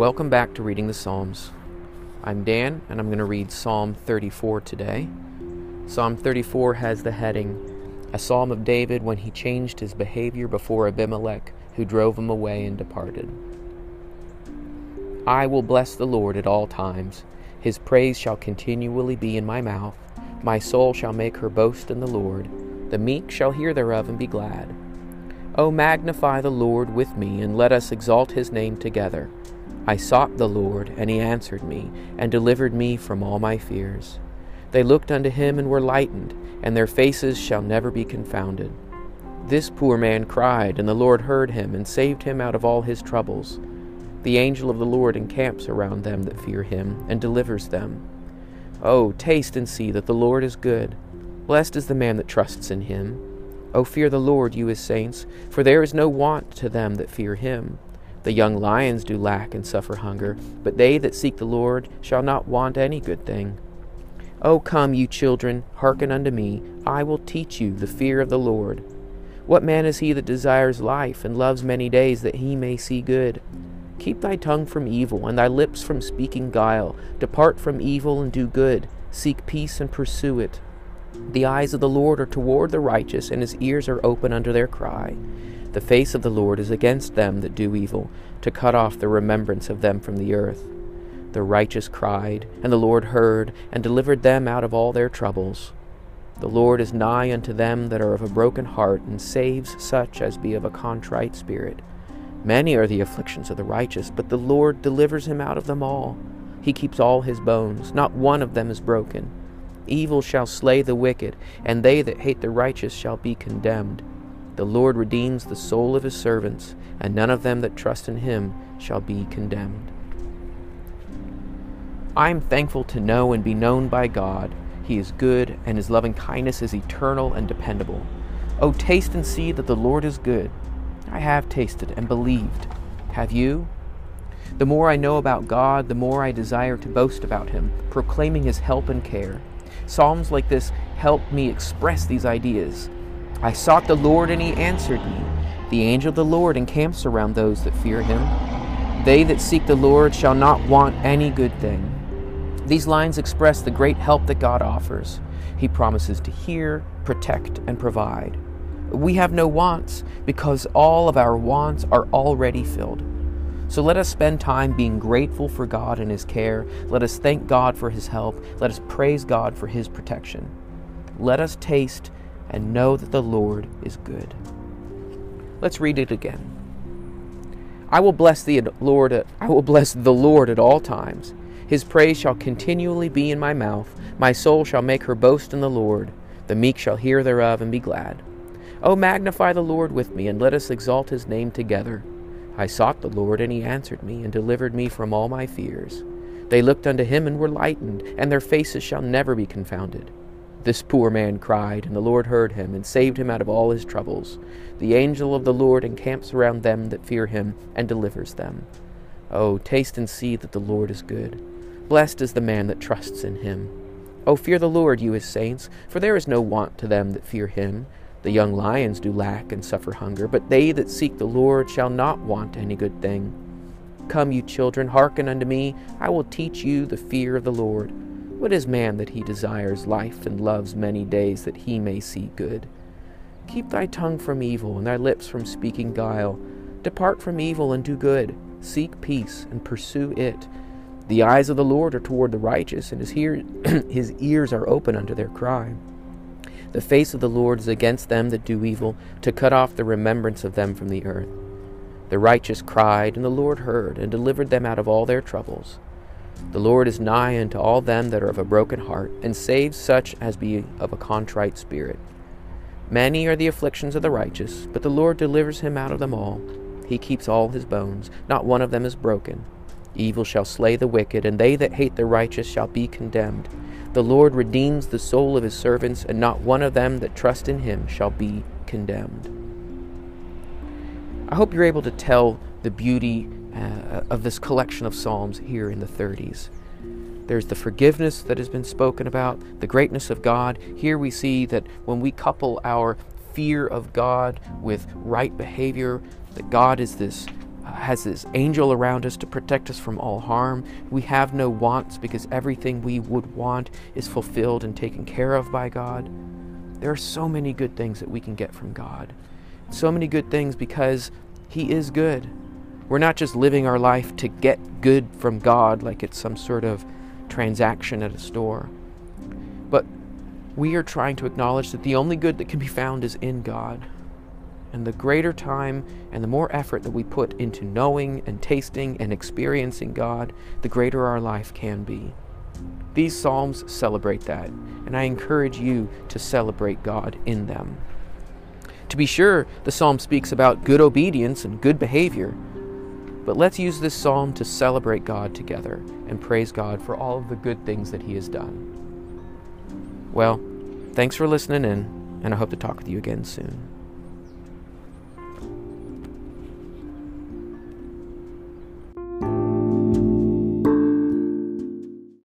Welcome back to Reading the Psalms. I'm Dan, and I'm going to read Psalm 34 today. Psalm 34 has the heading A Psalm of David when he changed his behavior before Abimelech, who drove him away and departed. I will bless the Lord at all times. His praise shall continually be in my mouth. My soul shall make her boast in the Lord. The meek shall hear thereof and be glad. O magnify the Lord with me, and let us exalt his name together. I sought the Lord, and he answered me, and delivered me from all my fears. They looked unto him and were lightened, and their faces shall never be confounded. This poor man cried, and the Lord heard him, and saved him out of all his troubles. The angel of the Lord encamps around them that fear him, and delivers them. Oh, taste and see that the Lord is good. Blessed is the man that trusts in him. O fear the Lord, you his saints, for there is no want to them that fear him. The young lions do lack and suffer hunger, but they that seek the Lord shall not want any good thing. O come, you children, hearken unto me, I will teach you the fear of the Lord. What man is he that desires life, and loves many days, that he may see good? Keep thy tongue from evil, and thy lips from speaking guile. Depart from evil and do good. Seek peace and pursue it. The eyes of the Lord are toward the righteous, and his ears are open unto their cry. The face of the Lord is against them that do evil, to cut off the remembrance of them from the earth. The righteous cried, and the Lord heard, and delivered them out of all their troubles. The Lord is nigh unto them that are of a broken heart, and saves such as be of a contrite spirit. Many are the afflictions of the righteous, but the Lord delivers him out of them all. He keeps all his bones, not one of them is broken. Evil shall slay the wicked, and they that hate the righteous shall be condemned. The Lord redeems the soul of his servants, and none of them that trust in him shall be condemned. I am thankful to know and be known by God. He is good, and his loving kindness is eternal and dependable. O taste and see that the Lord is good. I have tasted and believed. Have you? The more I know about God, the more I desire to boast about him, proclaiming his help and care. Psalms like this help me express these ideas. I sought the Lord, and he answered me. The angel of the Lord encamps around those that fear him. They that seek the Lord shall not want any good thing. These lines express the great help that God offers. He promises to hear, protect, and provide. We have no wants because all of our wants are already filled. So let us spend time being grateful for God and His care. Let us thank God for His help. Let us praise God for His protection. Let us taste and know that the Lord is good. Let's read it again. I will bless the Lord. I will bless the Lord at all times. His praise shall continually be in my mouth. My soul shall make her boast in the Lord. The meek shall hear thereof and be glad. O magnify the Lord with me, and let us exalt his name together. I sought the Lord, and he answered me, and delivered me from all my fears. They looked unto him and were lightened, and their faces shall never be confounded. This poor man cried, and the Lord heard him, and saved him out of all his troubles. The angel of the Lord encamps around them that fear him, and delivers them. Oh, taste and see that the Lord is good. Blessed is the man that trusts in him. O fear the Lord, you his saints, for there is no want to them that fear him. The young lions do lack and suffer hunger, but they that seek the Lord shall not want any good thing. Come, you children, hearken unto me. I will teach you the fear of the Lord. What is man that he desires life and loves many days that he may see good? Keep thy tongue from evil and thy lips from speaking guile. Depart from evil and do good. Seek peace and pursue it. The eyes of the Lord are toward the righteous, and his, hear- his ears are open unto their cry. The face of the Lord is against them that do evil, to cut off the remembrance of them from the earth. The righteous cried, and the Lord heard, and delivered them out of all their troubles. The Lord is nigh unto all them that are of a broken heart, and saves such as be of a contrite spirit. Many are the afflictions of the righteous, but the Lord delivers him out of them all. He keeps all his bones, not one of them is broken. Evil shall slay the wicked, and they that hate the righteous shall be condemned. The Lord redeems the soul of his servants, and not one of them that trust in him shall be condemned. I hope you're able to tell the beauty uh, of this collection of Psalms here in the 30s. There's the forgiveness that has been spoken about, the greatness of God. Here we see that when we couple our fear of God with right behavior, that God is this uh, has His angel around us to protect us from all harm. We have no wants because everything we would want is fulfilled and taken care of by God. There are so many good things that we can get from God. So many good things because He is good. We're not just living our life to get good from God like it's some sort of transaction at a store. But we are trying to acknowledge that the only good that can be found is in God. And the greater time and the more effort that we put into knowing and tasting and experiencing God, the greater our life can be. These Psalms celebrate that, and I encourage you to celebrate God in them. To be sure, the Psalm speaks about good obedience and good behavior, but let's use this Psalm to celebrate God together and praise God for all of the good things that He has done. Well, thanks for listening in, and I hope to talk with you again soon.